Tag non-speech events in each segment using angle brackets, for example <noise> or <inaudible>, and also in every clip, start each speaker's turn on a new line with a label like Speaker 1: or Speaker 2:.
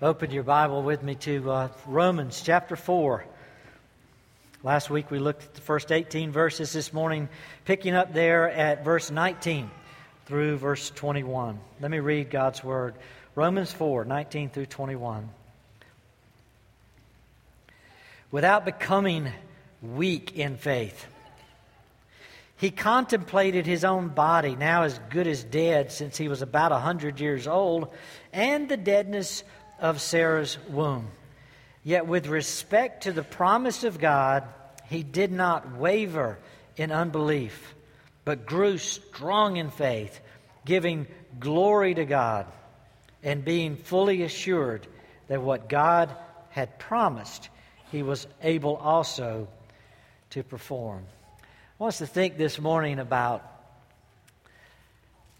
Speaker 1: Open your Bible with me to uh, Romans chapter 4. Last week we looked at the first 18 verses. This morning, picking up there at verse 19 through verse 21. Let me read God's Word. Romans 4 19 through 21. Without becoming weak in faith, he contemplated his own body, now as good as dead, since he was about a hundred years old, and the deadness of Sarah's womb. Yet, with respect to the promise of God, he did not waver in unbelief, but grew strong in faith, giving glory to God, and being fully assured that what God had promised, he was able also to perform. I want us to think this morning about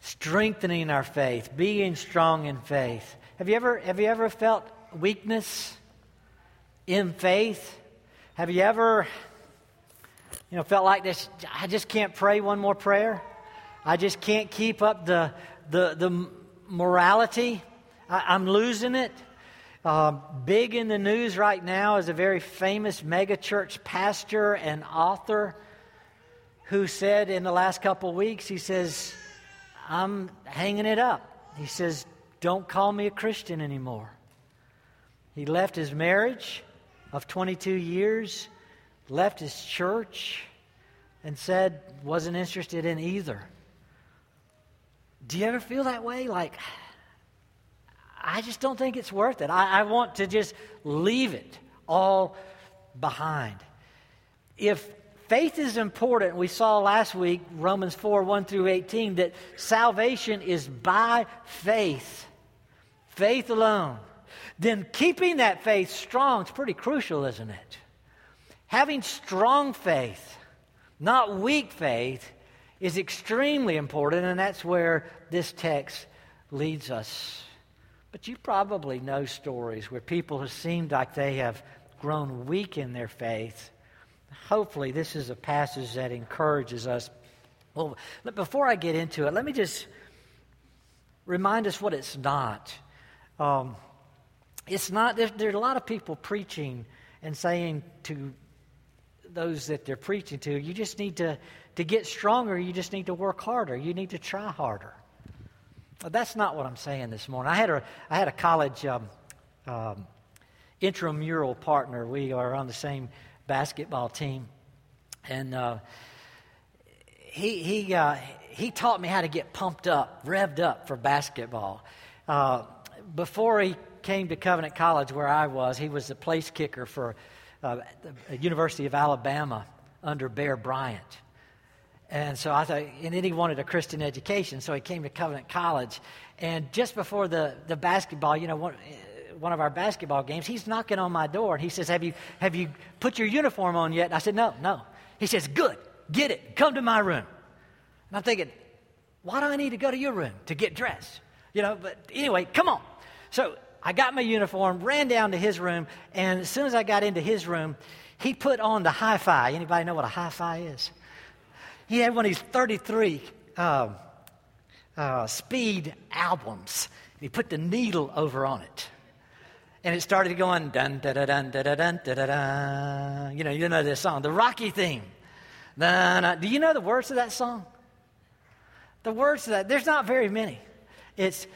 Speaker 1: strengthening our faith, being strong in faith. Have you ever, have you ever felt weakness in faith? Have you ever, you know, felt like this? I just can't pray one more prayer. I just can't keep up the the the morality. I, am losing it. Uh, big in the news right now is a very famous megachurch pastor and author who said in the last couple of weeks, he says, I'm hanging it up. He says, Don't call me a Christian anymore. He left his marriage of 22 years, left his church, and said, wasn't interested in either. Do you ever feel that way? Like, I just don't think it's worth it. I, I want to just leave it all behind. If faith is important. We saw last week, Romans 4 1 through 18, that salvation is by faith, faith alone. Then keeping that faith strong is pretty crucial, isn't it? Having strong faith, not weak faith, is extremely important, and that's where this text leads us. But you probably know stories where people have seemed like they have grown weak in their faith hopefully this is a passage that encourages us. Well, before I get into it, let me just remind us what it's not. Um, it's not, there's, there's a lot of people preaching and saying to those that they're preaching to, you just need to, to get stronger, you just need to work harder, you need to try harder. That's not what I'm saying this morning. I had a, I had a college um, um, intramural partner. We are on the same basketball team, and uh, he he uh, he taught me how to get pumped up, revved up for basketball. Uh, before he came to Covenant College, where I was, he was the place kicker for uh, the University of Alabama under Bear Bryant. And so I thought, and then he wanted a Christian education, so he came to Covenant College. And just before the, the basketball, you know, one, one of our basketball games, he's knocking on my door and he says, Have you, have you put your uniform on yet? And I said, No, no. He says, Good, get it, come to my room. And I'm thinking, Why do I need to go to your room to get dressed? You know, but anyway, come on. So I got my uniform, ran down to his room, and as soon as I got into his room, he put on the hi fi. Anybody know what a hi fi is? He had one of these 33 uh, uh, speed albums. He put the needle over on it and it started going dun da da dun da da dun da da. You know, you know this song, the Rocky theme. Do you know the words of that song? The words of that, there's not very many. It's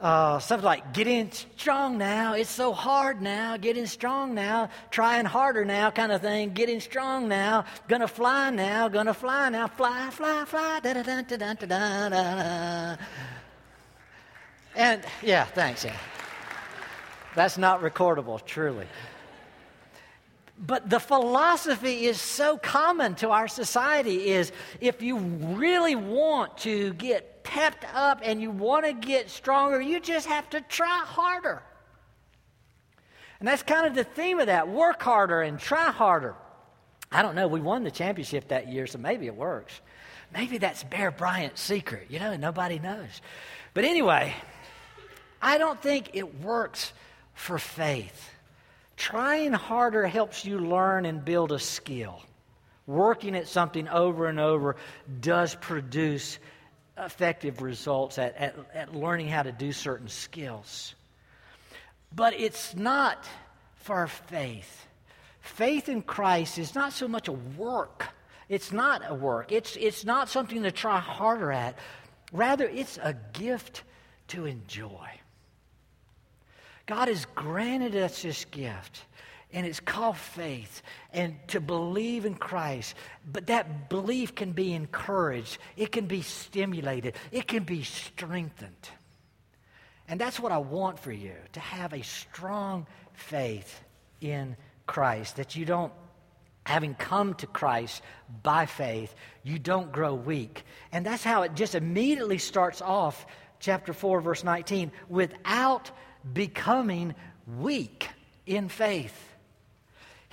Speaker 1: uh, something like getting strong now. It's so hard now. Getting strong now. Trying harder now, kind of thing. Getting strong now. Gonna fly now. Gonna fly now. Fly, fly, fly. Da da da da da da da. And yeah, thanks. Yeah. That's not recordable, truly. But the philosophy is so common to our society is if you really want to get pepped up and you want to get stronger, you just have to try harder. And that's kind of the theme of that work harder and try harder. I don't know, we won the championship that year, so maybe it works. Maybe that's Bear Bryant's secret, you know, nobody knows. But anyway, I don't think it works for faith. Trying harder helps you learn and build a skill. Working at something over and over does produce effective results at, at, at learning how to do certain skills. But it's not for faith. Faith in Christ is not so much a work. It's not a work. It's, it's not something to try harder at. Rather, it's a gift to enjoy. God has granted us this gift, and it's called faith and to believe in Christ. But that belief can be encouraged, it can be stimulated, it can be strengthened. And that's what I want for you to have a strong faith in Christ, that you don't having come to Christ by faith, you don't grow weak. And that's how it just immediately starts off, chapter 4, verse 19, without becoming weak in faith.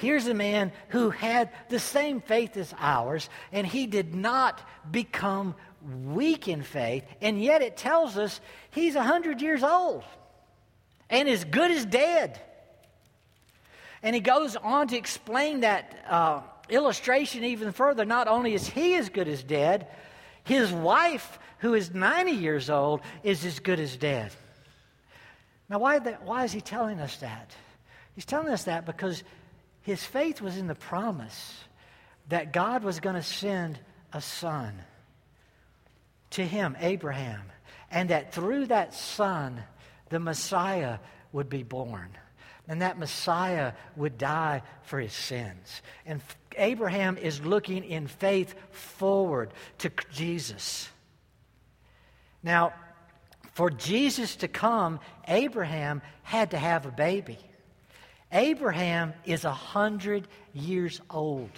Speaker 1: Here's a man who had the same faith as ours, and he did not become weak in faith, and yet it tells us he's 100 years old and as good as dead. And he goes on to explain that uh, illustration even further. Not only is he as good as dead, his wife, who is 90 years old, is as good as dead. Now, why, why is he telling us that? He's telling us that because his faith was in the promise that God was going to send a son to him, Abraham, and that through that son, the Messiah would be born. And that Messiah would die for his sins. And Abraham is looking in faith forward to Jesus. Now, for Jesus to come, Abraham had to have a baby. Abraham is a hundred years old.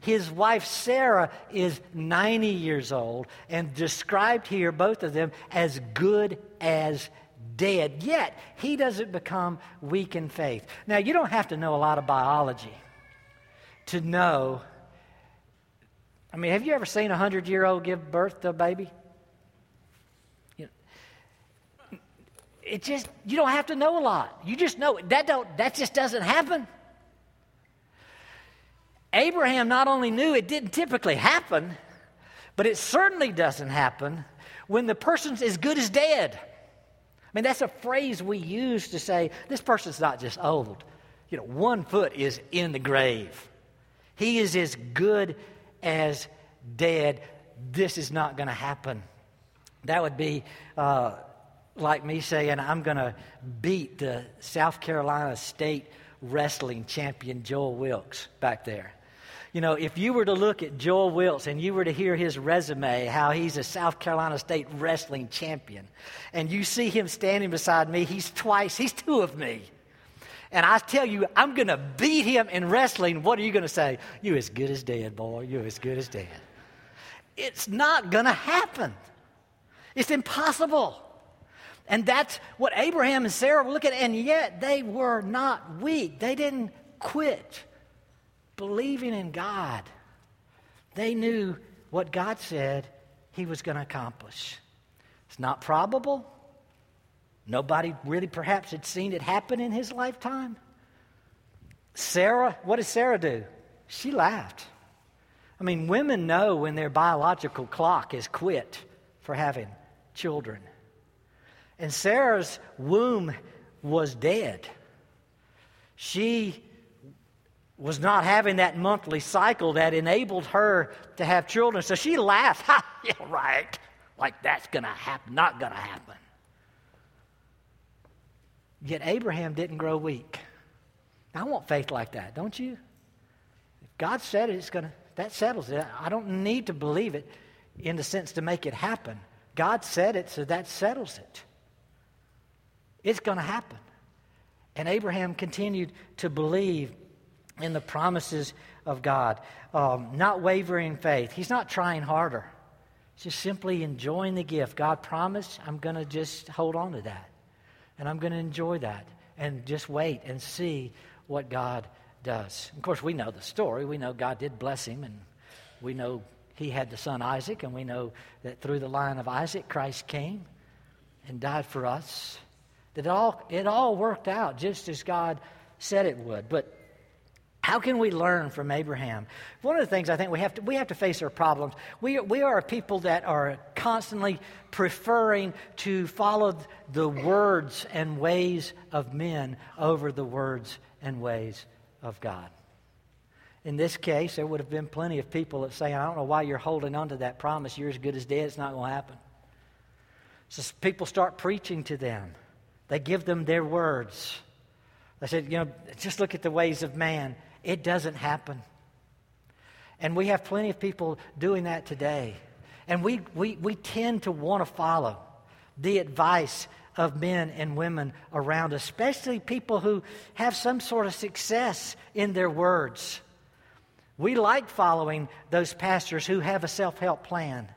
Speaker 1: His wife Sarah is 90 years old, and described here, both of them, as good as dead. Yet, he doesn't become weak in faith. Now, you don't have to know a lot of biology to know. I mean, have you ever seen a 100 year old give birth to a baby? It just you don't have to know a lot. You just know that don't that just doesn't happen. Abraham not only knew it didn't typically happen, but it certainly doesn't happen when the person's as good as dead. I mean, that's a phrase we use to say this person's not just old. You know, one foot is in the grave. He is as good as dead. This is not going to happen. That would be uh, like me saying, I'm going to beat the South Carolina State wrestling champion Joel Wilkes back there. You know, if you were to look at Joel Wilkes and you were to hear his resume, how he's a South Carolina State wrestling champion, and you see him standing beside me, he's twice, he's two of me. And I tell you, I'm going to beat him in wrestling. What are you going to say? You as good as dead, boy. You as good as dead. It's not going to happen. It's impossible. And that's what Abraham and Sarah were looking at, and yet they were not weak. They didn't quit believing in God. They knew what God said he was going to accomplish. It's not probable. Nobody really perhaps had seen it happen in his lifetime. Sarah, what did Sarah do? She laughed. I mean, women know when their biological clock is quit for having children. And Sarah's womb was dead. She was not having that monthly cycle that enabled her to have children. So she laughed. <laughs> Ha, yeah, right. Like that's going to happen, not going to happen. Yet Abraham didn't grow weak. I want faith like that, don't you? If God said it, it's to, that settles it. I don't need to believe it in the sense to make it happen. God said it, so that settles it. It's going to happen. And Abraham continued to believe in the promises of God, um, not wavering faith. He's not trying harder, He's just simply enjoying the gift. God promised, I'm going to just hold on to that. And I'm going to enjoy that and just wait and see what God does. Of course, we know the story. We know God did bless him, and we know he had the son Isaac, and we know that through the line of Isaac, Christ came and died for us that it all, it all worked out just as God said it would. But How can we learn from Abraham? One of the things I think we have to, we have to face our problems. We, we are a people that are constantly preferring to follow the words and ways of men over the words and ways of God. In this case, there would have been plenty of people that say, I don't know why you're holding on to that promise. You're as good as dead. It's not going to happen. So people start preaching to them. They give them their words. They said, you know, just look at the ways of man. It doesn't happen. And we have plenty of people doing that today. And we, we, we tend to want to follow the advice of men and women around us, especially people who have some sort of success in their words. We like following those pastors who have a self help plan,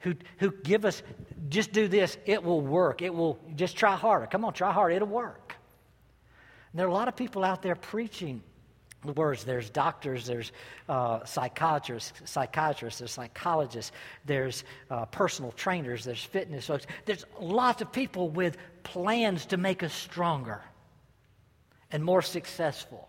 Speaker 1: who, who give us, just do this, it will work. It will, just try harder. Come on, try harder, it'll work. And there are a lot of people out there preaching the words. There's doctors, there's uh, psychiatrists, psychiatrists, there's psychologists, there's uh, personal trainers, there's fitness folks. There's lots of people with plans to make us stronger and more successful.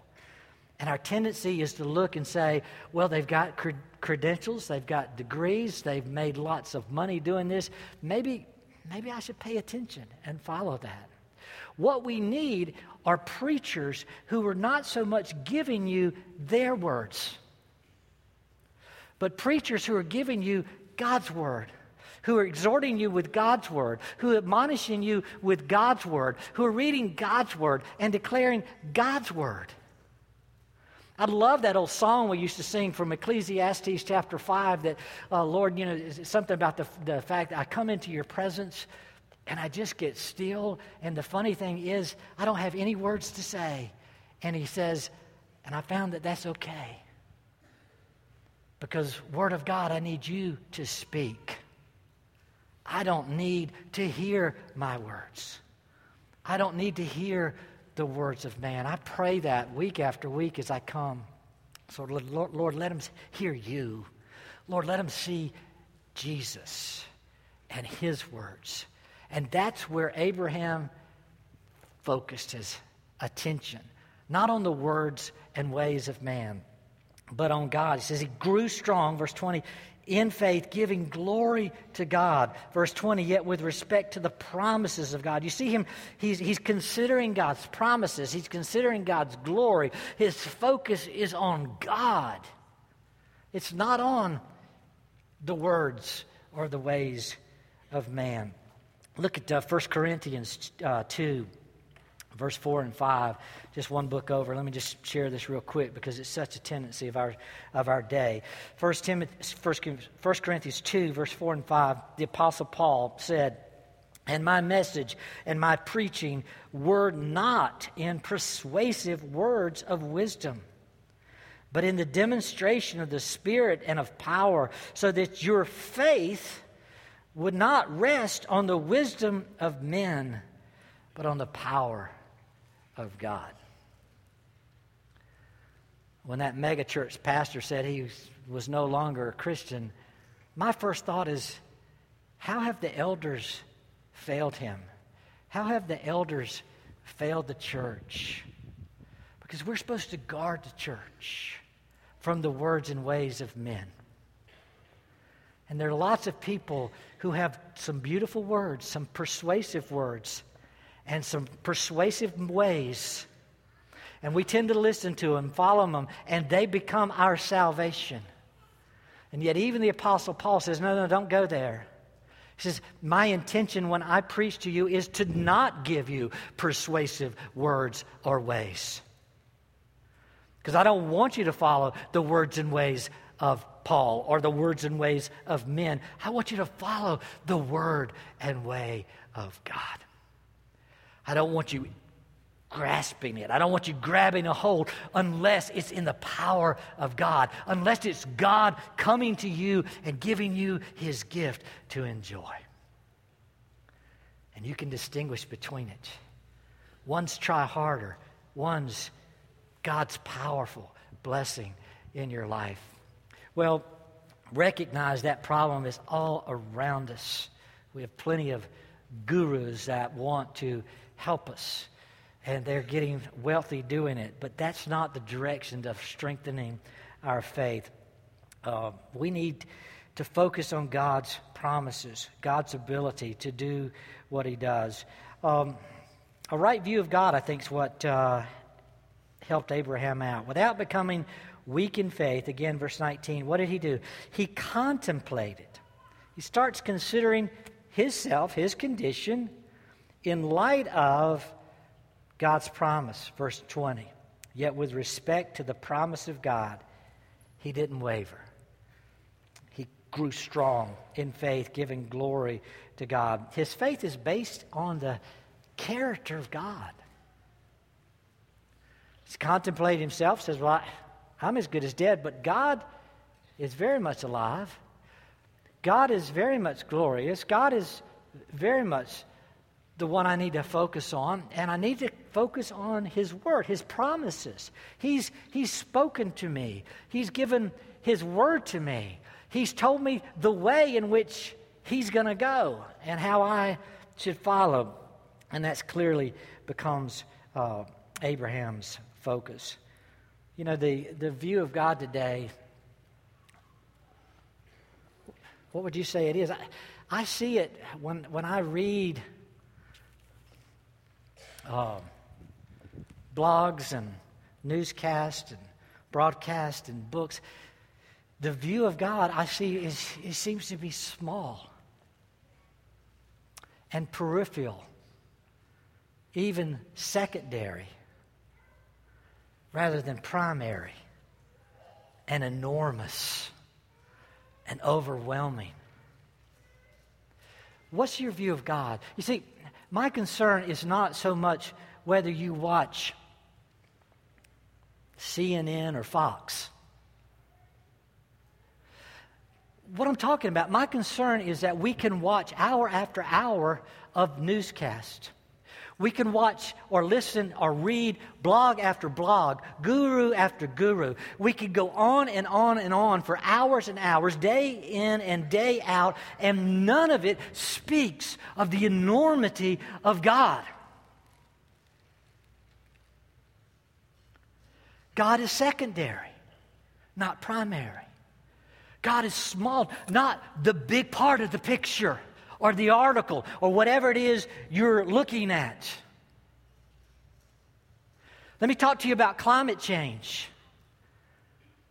Speaker 1: And our tendency is to look and say, well, they've got cred- credentials, they've got degrees, they've made lots of money doing this. Maybe, maybe I should pay attention and follow that. What we need are preachers who are not so much giving you their words, but preachers who are giving you God's word who are exhorting you with God's word, who are admonishing you with God's word, who are reading God's word and declaring God's word. I love that old song we used to sing from Ecclesiastes chapter 5 that, uh, Lord, you know, something about the, the fact that I come into your presence and I just get still. And the funny thing is, I don't have any words to say. And he says, and I found that that's okay. Because, Word of God, I need you to speak. I don't need to hear my words. I don't need to hear the words of man. I pray that week after week as I come. So, Lord, Lord let them hear you. Lord, let them see Jesus and his words and that's where Abraham focused his attention, not on the words and ways of man, but on God. He says he grew strong, verse 20, in faith, giving glory to God. Verse 20, yet with respect to the promises of God. You see him, he's, he's considering God's promises, he's considering God's glory. His focus is on God, it's not on the words or the ways of man. Look at uh, 1 Corinthians uh, 2, verse 4 and 5. Just one book over. Let me just share this real quick because it's such a tendency of our, of our day. 1, Timothy, 1 Corinthians 2, verse 4 and 5, the Apostle Paul said, and my message and my preaching were not in persuasive words of wisdom, but in the demonstration of the Spirit and of power, so that your faith would not rest on the wisdom of men, but on the power of God. When that megachurch pastor said he was no longer a Christian, my first thought is how have the elders failed him? How have the elders failed the church? Because we're supposed to guard the church from the words and ways of men. And there are lots of people who have some beautiful words, some persuasive words, and some persuasive ways. And we tend to listen to them, follow them, and they become our salvation. And yet, even the Apostle Paul says, No, no, don't go there. He says, My intention when I preach to you is to not give you persuasive words or ways. Because I don't want you to follow the words and ways of Paul or the words and ways of men. I want you to follow the word and way of God. I don't want you grasping it. I don't want you grabbing a hold unless it's in the power of God, unless it's God coming to you and giving you his gift to enjoy. And you can distinguish between it. One's try harder, one's God's powerful blessing in your life. Well, recognize that problem is all around us. We have plenty of gurus that want to help us. and they're getting wealthy doing it. But that's not the direction of strengthening our faith. Uh, we need to focus on God's promises, God's ability to do what He does. Um, a right view of God, I think, is what uh, helped Abraham out. Without becoming weak in faith, again, verse 19, what did he do? He contemplated. He starts considering himself, his condition, in light of God's promise. Verse 20. Yet with respect to the promise of God, he didn't waver. He grew strong in faith, giving glory to God. His faith is based on the character of God. He's contemplating himself, says, Well, I'm as good as dead, but God is very much alive. God is very much glorious. God is very much the one I need to focus on, and I need to focus on His Word, His promises. He's, he's spoken to me, He's given His Word to me, He's told me the way in which He's going to go and how I should follow. And that's clearly becomes uh, Abraham's focus. You know, the, the view of God today, what would you say it is? I, I see it when, when I read uh, blogs and newscasts and broadcasts and books. The view of God I see is it seems to be small and peripheral, even secondary, rather than primary and enormous and overwhelming. What's your view of God? You see, my concern is not so much whether you watch CNN or Fox. What I'm talking about, my concern is that we can watch hour after hour of newscast. We can watch or listen or read blog after blog, guru after guru. We could go on and on and on for hours and hours, day in and day out, and none of it speaks of the enormity of God. God is secondary, not primary. God is small, not the big part of the picture or the article or whatever it is you're looking at. Let me talk to you about climate change.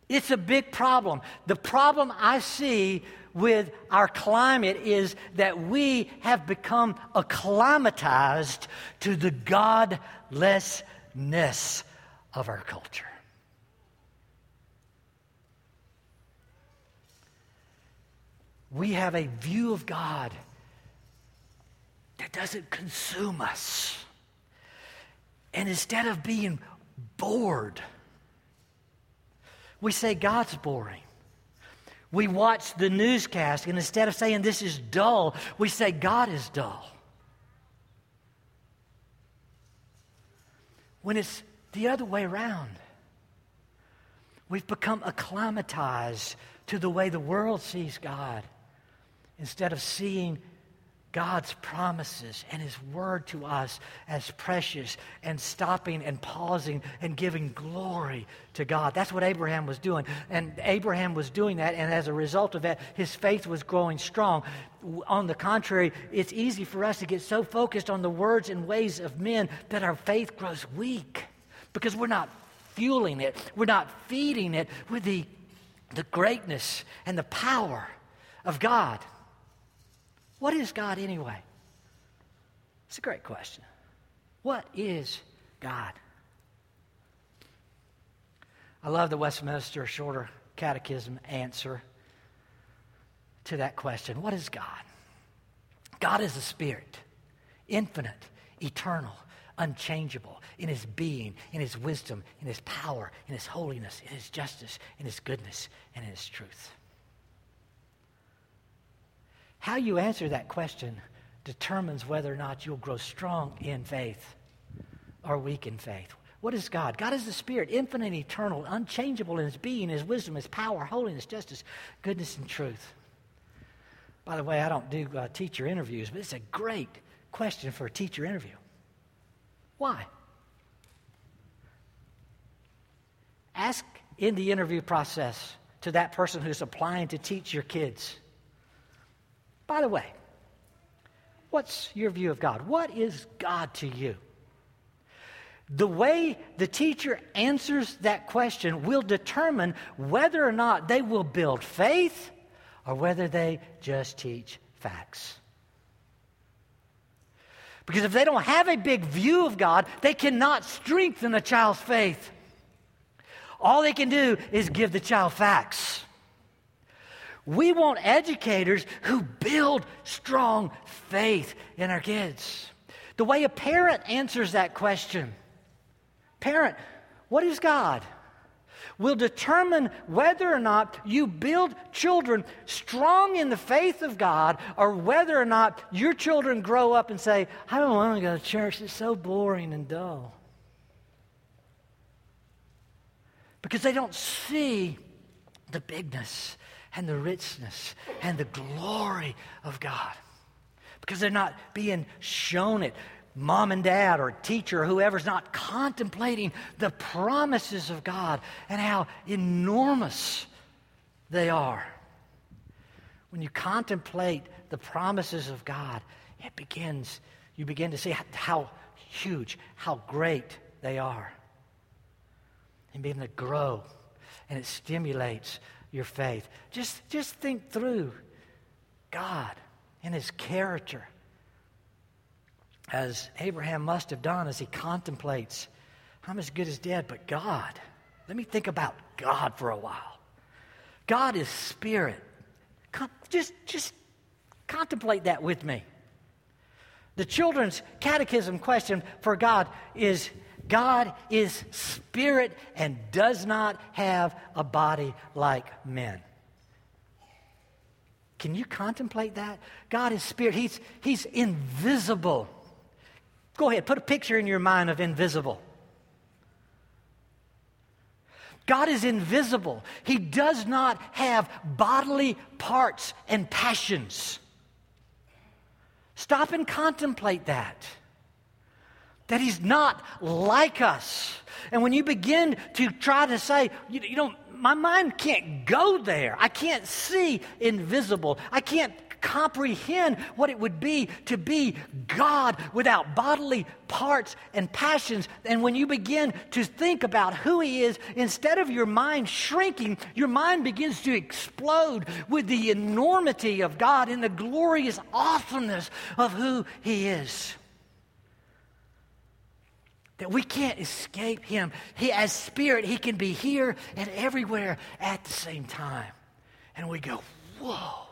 Speaker 1: It's a big problem. The problem I see with our climate is that we have become acclimatized to the godlessness of our culture. We have a view of God that doesn't consume us. And instead of being bored, we say God's boring. We watch the newscast, and instead of saying this is dull, we say God is dull. When it's the other way around, we've become acclimatized to the way the world sees God instead of seeing God's promises and His word to us as precious and stopping and pausing and giving glory to God. That's what Abraham was doing. And Abraham was doing that, and as a result of that, his faith was growing strong. On the contrary, it's easy for us to get so focused on the words and ways of men that our faith grows weak because we're not fueling it, we're not feeding it with the, the greatness and the power of God. What is God anyway? It's a great question. What is God? I love the Westminster Shorter Catechism answer to that question. What is God? God is a spirit, infinite, eternal, unchangeable in his being, in his wisdom, in his power, in his holiness, in his justice, in his goodness, and in his truth. How you answer that question determines whether or not you'll grow strong in faith or weak in faith. What is God? God is the Spirit, infinite, eternal, unchangeable in His being, His wisdom, His power, holiness, justice, goodness, and truth. By the way, I don't do uh, teacher interviews, but it's a great question for a teacher interview. Why? Ask in the interview process to that person who's applying to teach your kids by the way, what's your view of God? What is God to you? The way the teacher answers that question will determine whether or not they will build faith or whether they just teach facts. Because if they don't have a big view of God, they cannot strengthen a child's faith. All they can do is give the child facts. We want educators who build strong faith in our kids. The way a parent answers that question Parent, what is God? Will determine whether or not you build children strong in the faith of God or whether or not your children grow up and say, I don't want to go to church, it's so boring and dull. Because they don't see the bigness and the richness and the glory of God. Because they're not being shown it mom and dad or teacher or whoever's not contemplating the promises of God and how enormous they are. When you contemplate the promises of God, it begins, you begin to see how huge, how great they are. And begin to grow, and it stimulates your faith. Just, just think through God and His character as Abraham must have done as he contemplates, I'm as good as dead, but God, let me think about God for a while. God is spirit. Just, just contemplate that with me. The children's catechism question for God is God is spirit and does not have a body like men. Can you contemplate that? God is spirit. He's, he's invisible. Go ahead, put a picture in your mind of invisible. God is invisible. He does not have bodily parts and passions. Stop and contemplate that. That He's not like us. And when you begin to try to say, you, you know, my mind can't go there. I can't see invisible. I can't comprehend what it would be to be God without bodily parts and passions. And when you begin to think about who He is, instead of your mind shrinking, your mind begins to explode with the enormity of God and the glorious awesomeness of who He is that we can't escape him. He, as spirit, he can be here and everywhere at the same time. And we go, whoa.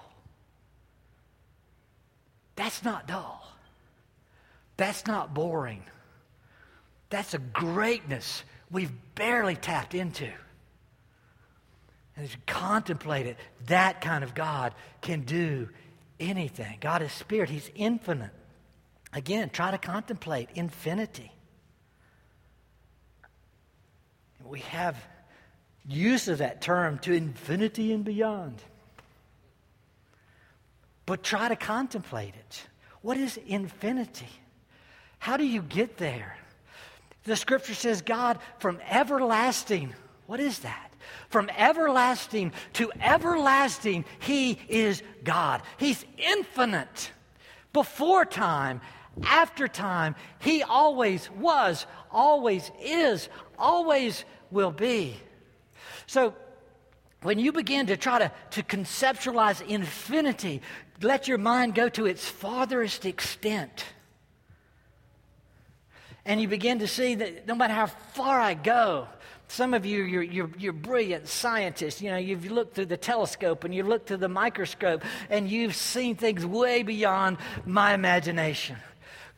Speaker 1: That's not dull. That's not boring. That's a greatness we've barely tapped into. And as you contemplate it, that kind of God can do anything. God is spirit, He's infinite. Again, try to contemplate infinity. We have use of that term to infinity and beyond. But try to contemplate it. What is infinity? How do you get there? The scripture says, God, from everlasting, what is that? From everlasting to everlasting, He is God. He's infinite. Before time, after time, He always was, always is, always will be. So, when you begin to try to, to conceptualize infinity, let your mind go to its farthest extent. And you begin to see that no matter how far I go, some of you, you're, you're, you're, brilliant scientists. You know, you've looked through the telescope and you've looked through the microscope and you've seen things way beyond my imagination.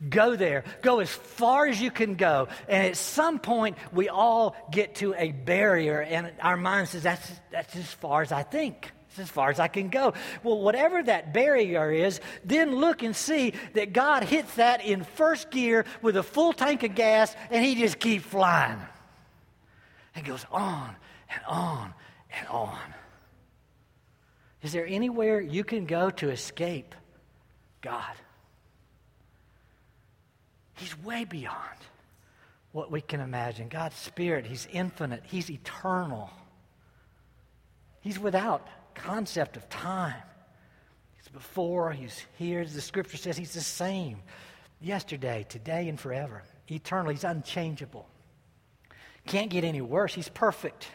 Speaker 1: Go there. Go as far as you can go. And at some point, we all get to a barrier, and our mind says, that's, that's as far as I think. It's as far as I can go. Well, whatever that barrier is, then look and see that God hits that in first gear with a full tank of gas and he just keeps flying. And goes on and on and on. Is there anywhere you can go to escape God? He's way beyond what we can imagine. God's Spirit, He's infinite, He's eternal. He's without concept of time. He's before, He's here. The scripture says, He's the same yesterday, today, and forever. Eternal, He's unchangeable. Can't get any worse. He's perfect.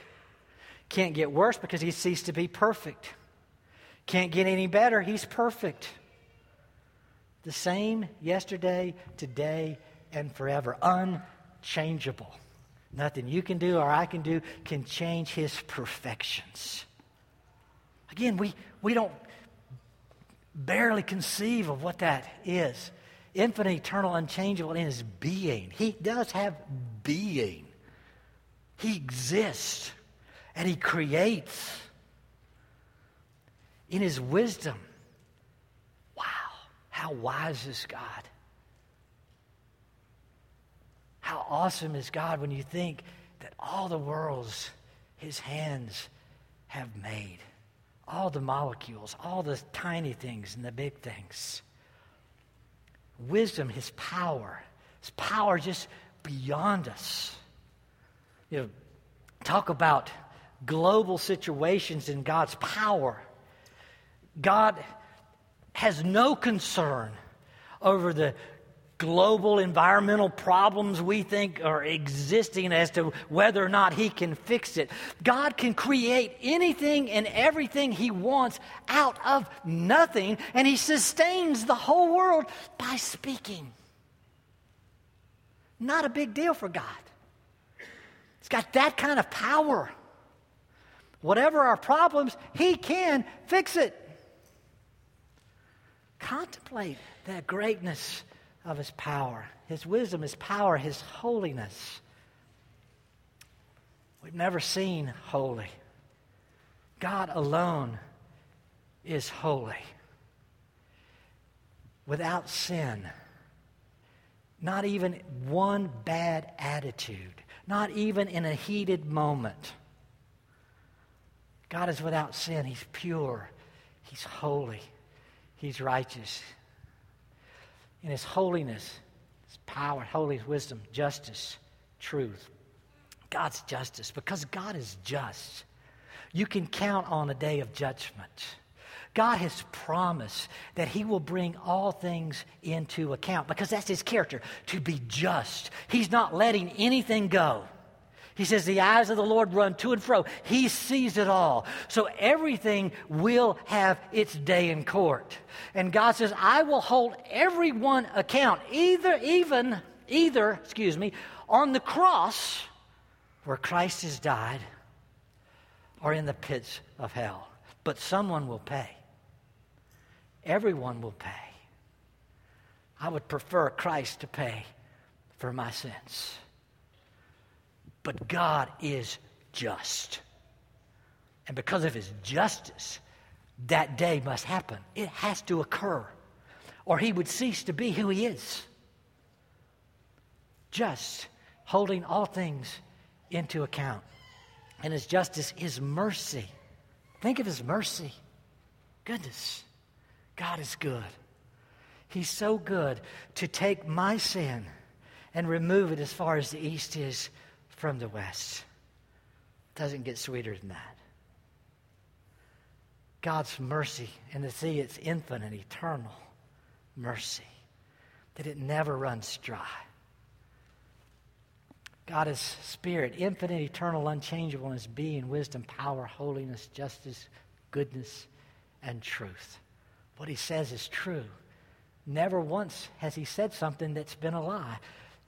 Speaker 1: Can't get worse because He ceased to be perfect. Can't get any better. He's perfect. The same yesterday, today, and forever. Unchangeable. Nothing you can do or I can do can change his perfections. Again, we, we don't barely conceive of what that is. Infinite, eternal, unchangeable in his being. He does have being. He exists and he creates in his wisdom. How wise is God? How awesome is God when you think that all the worlds his hands have made, all the molecules, all the tiny things and the big things. Wisdom, his power, his power just beyond us. You know, talk about global situations in God's power. God has no concern over the global environmental problems we think are existing as to whether or not He can fix it. God can create anything and everything He wants out of nothing, and He sustains the whole world by speaking. Not a big deal for God. He's got that kind of power. Whatever our problems, He can fix it. Contemplate the greatness of His power, His wisdom, His power, His holiness. We've never seen holy. God alone is holy. Without sin, not even one bad attitude, not even in a heated moment. God is without sin. He's pure. He's holy. He's righteous. In His holiness, His power, holiness, wisdom, justice, truth. God's justice, because God is just. You can count on a day of judgment. God has promised that He will bring all things into account because that's His character, to be just. He's not letting anything go. He says, The eyes of the Lord run to and fro. He sees it all. So everything will have its day in court. And God says, I will hold everyone account, either, even, either, excuse me, on the cross where Christ has died or in the pits of hell. But someone will pay. Everyone will pay. I would prefer Christ to pay for my sins. But God is just. And because of his justice, that day must happen. It has to occur, or he would cease to be who he is. Just, holding all things into account. And his justice is mercy. Think of his mercy. Goodness. God is good. He's so good to take my sin and remove it as far as the east is from the west. Doesn't get sweeter than that. God's mercy, and to see its infinite, eternal mercy, that it never runs dry. God is spirit, infinite, eternal, unchangeable in his being, wisdom, power, holiness, justice, goodness, and truth. What he says is true. Never once has he said something that's been a lie.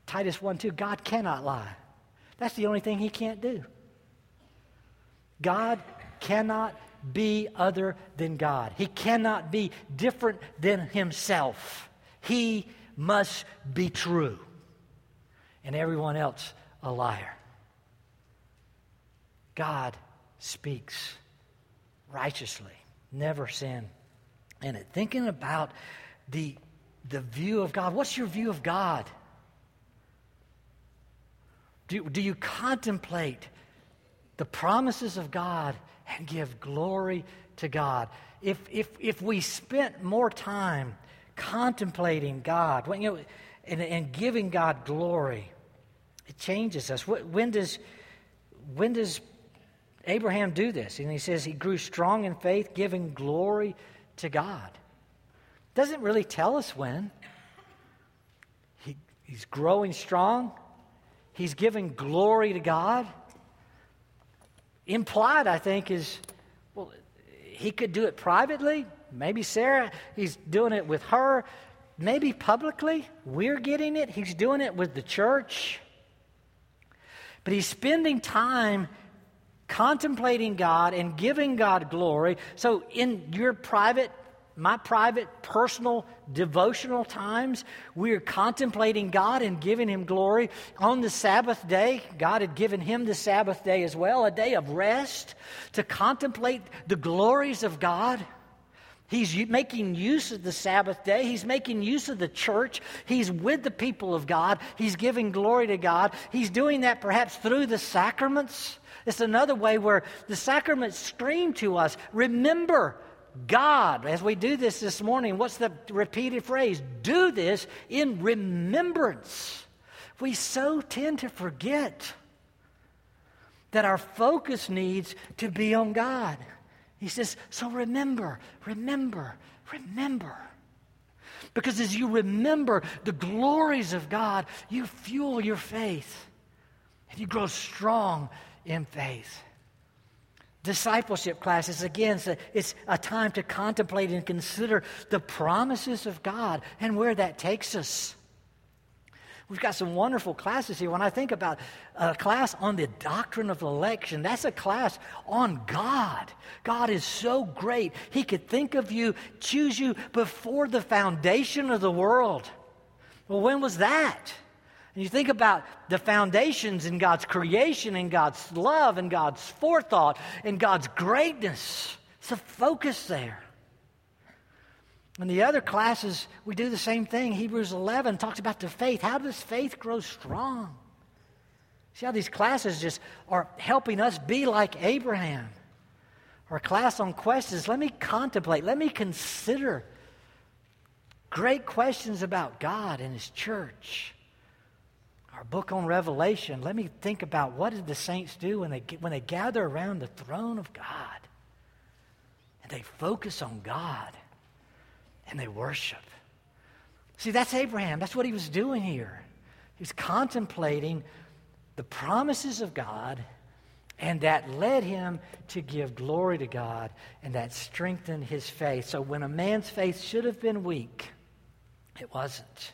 Speaker 1: Titus 1 2, God cannot lie. That's the only thing he can't do. God cannot be other than God. He cannot be different than himself. He must be true. And everyone else a liar. God speaks righteously, never sin in it. Thinking about the, the view of God. What's your view of God? Do, do you contemplate the promises of God and give glory to God? If, if, if we spent more time contemplating God you know, and, and giving God glory It changes us. When does, when does Abraham do this? And he says he grew strong in faith, giving glory to God. Doesn't really tell us when. He, he's growing strong. He's giving glory to God. Implied, I think, is well, he could do it privately. Maybe Sarah, he's doing it with her. Maybe publicly. We're getting it. He's doing it with the church. But he's spending time contemplating God and giving God glory. So, in your private, my private, personal, devotional times, we are contemplating God and giving Him glory. On the Sabbath day, God had given him the Sabbath day as well, a day of rest to contemplate the glories of God. He's making use of the Sabbath day. He's making use of the church. He's with the people of God. He's giving glory to God. He's doing that perhaps through the sacraments. It's another way where the sacraments scream to us remember God. As we do this this morning, what's the repeated phrase? Do this in remembrance. We so tend to forget that our focus needs to be on God. He says, So remember, remember, remember. Because as you remember the glories of God, you fuel your faith and you grow strong in faith. Discipleship classes, again, it's a time to contemplate and consider the promises of God and where that takes us. We've got some wonderful classes here. When I think about a class on the doctrine of election, that's a class on God. God is so great. He could think of you, choose you before the foundation of the world. Well, when was that? And you think about the foundations in God's creation and God's love and God's forethought and God's greatness. It's a focus there. In the other classes, we do the same thing. Hebrews 11 talks about the faith. How does faith grow strong? See how these classes just are helping us be like Abraham. Our class on questions, let me contemplate, let me consider great questions about God and His church. Our book on Revelation, let me think about what did the saints do when they, when they gather around the throne of God and they focus on God and they worship. See, that's Abraham. That's what he was doing here. He was contemplating the promises of God, and that led him to give glory to God, and that strengthened his faith. So when a man's faith should have been weak, it wasn't.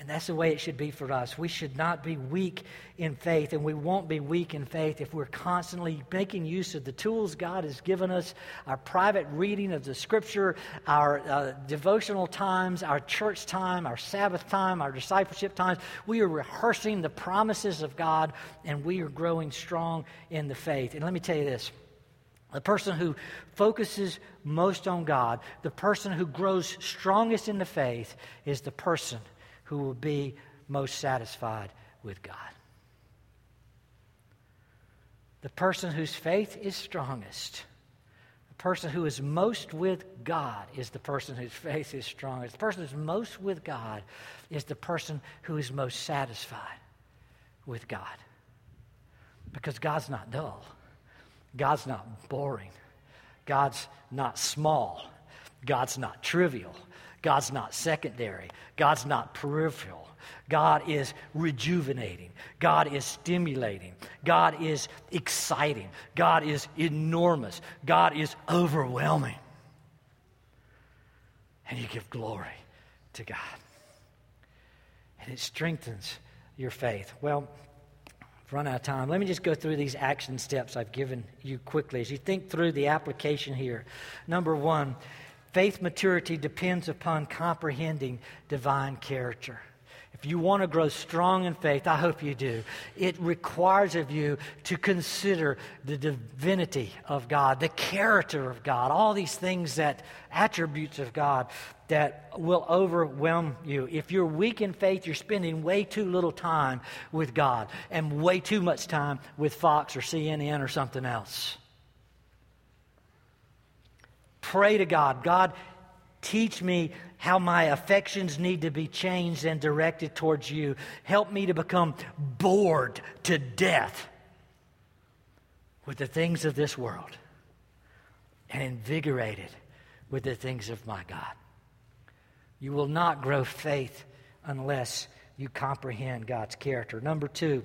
Speaker 1: And that's the way it should be for us. We should not be weak in faith, and we won't be weak in faith if we're constantly making use of the tools God has given us our private reading of the Scripture, our uh, devotional times, our church time, our Sabbath time, our discipleship times. We are rehearsing the promises of God, and we are growing strong in the faith. And let me tell you this. The person who focuses most on God, the person who grows strongest in the faith, is the person who will be most satisfied with God. The person whose faith is strongest, the person who is most with God, is the person whose faith is strongest. The person who's most with God is the person who is most satisfied with God. Because God's not dull, God's not boring, God's not small, God's not trivial. God's not secondary. God's not peripheral. God is rejuvenating. God is stimulating. God is exciting. God is enormous. God is overwhelming. And you give glory to God. And it strengthens your faith. Well, I've run out of time. Let me just go through these action steps I've given you quickly as you think through the application here. Number one, Faith maturity depends upon comprehending divine character. If you want to grow strong in faith, I hope you do, it requires of you to consider the divinity of God, the character of God, all these things that attributes of God that will overwhelm you. If you're weak in faith, you're spending way too little time with God and way too much time with Fox or CNN or something else. Pray to God. God, Teach me how my affections need to be changed and directed towards you. Help me to become bored to death with the things of this world and invigorated with the things of my God. You will not grow faith unless you comprehend God's character. Number two,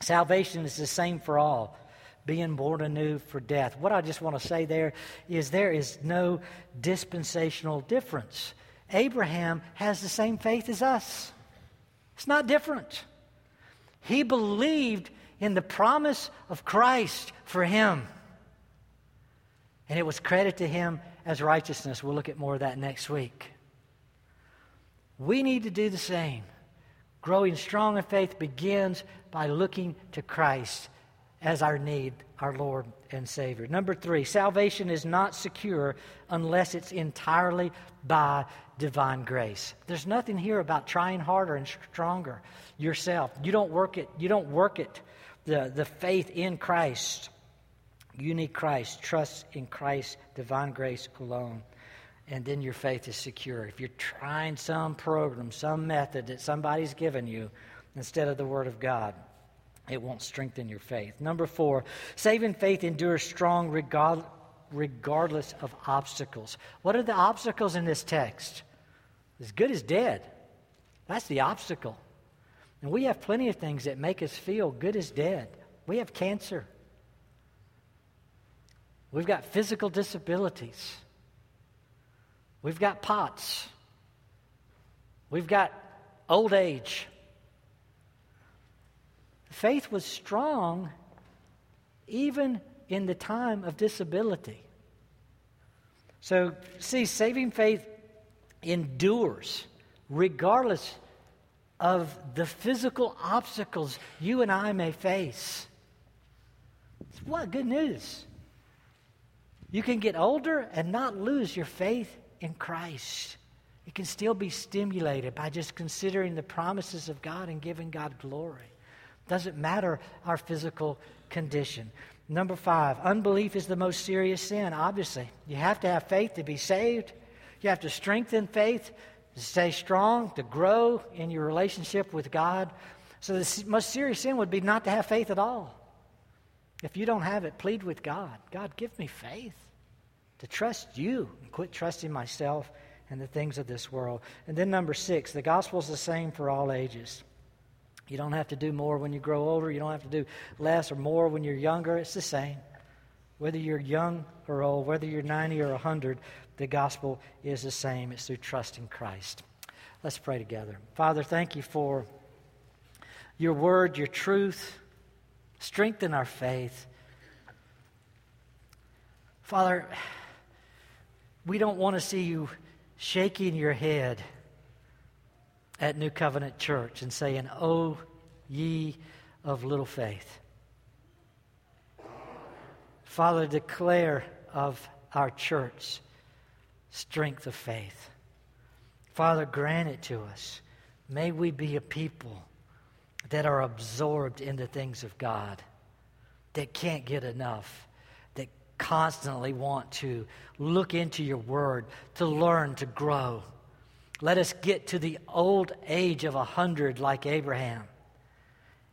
Speaker 1: salvation is the same for all being born anew for death. What I just want to say there is there is no dispensational difference. Abraham has the same faith as us, it's not different. He believed in the promise of Christ for him, and it was credited to him as righteousness. We'll look at more of that next week. We need to do the same. Growing strong in faith begins by looking to Christ as our need, our Lord and Savior. Number three, salvation is not secure unless it's entirely by divine grace. There's nothing here about trying harder and stronger yourself. You don't work it, you don't work it. The, the faith in Christ. You need Christ. Trust in Christ, divine grace alone. And then your faith is secure. If you're trying some program, some method that somebody's given you instead of the Word of God, it won't strengthen your faith. Number four, saving faith endures strong regard, regardless of obstacles. What are the obstacles in this text? As good as dead. That's the obstacle. And we have plenty of things that make us feel good as dead. We have cancer. We've got physical disabilities. We've got POTS. We've got old age. Faith was strong even in the time of disability. So, see, saving faith endures regardless of the physical obstacles you and I may face. What good news! You can get older and not lose your faith in Christ. You can still be stimulated by just considering the promises of God and giving God glory. Doesn't matter our physical condition. Number five, unbelief is the most serious sin, obviously. You have to have faith to be saved. You have to strengthen faith to stay strong, to grow in your relationship with God. So, the most serious sin would be not to have faith at all. If you don't have it, plead with God God, give me faith to trust you and quit trusting myself and the things of this world. And then, number six, the gospel is the same for all ages. You don't have to do more when you grow older. You don't have to do less or more when you're younger. It's the same. Whether you're young or old, whether you're 90 or 100, the gospel is the same. It's through trusting Christ. Let's pray together. Father, thank you for your word, your truth. Strengthen our faith. Father, we don't want to see you shaking your head at New Covenant Church and saying, Oh, ye of little faith. Father, declare of our church strength of faith. Father, grant it to us. May we be a people that are absorbed in the things of God, that can't get enough, that constantly want to look into your word, to learn, to grow. Let us get to the old age of a hundred like Abraham,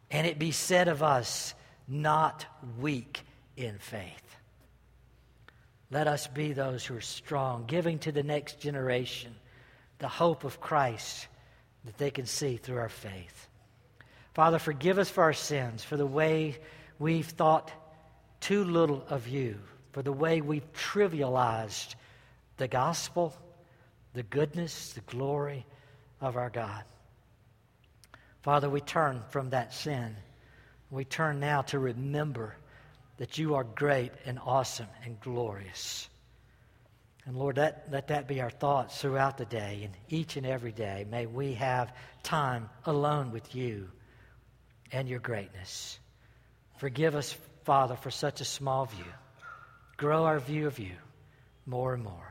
Speaker 1: and it be said of us, not weak in faith. Let us be those who are strong, giving to the next generation the hope of Christ that they can see through our faith. Father, forgive us for our sins, for the way we've thought too little of you, for the way we've trivialized the gospel the goodness, the glory of our God. Father, we turn from that sin. We turn now to remember that you are great and awesome and glorious. And Lord, that, let that be our thoughts throughout the day and each and every day. May we have time alone with you and your greatness. Forgive us, Father, for such a small view. Grow our view of you more and more.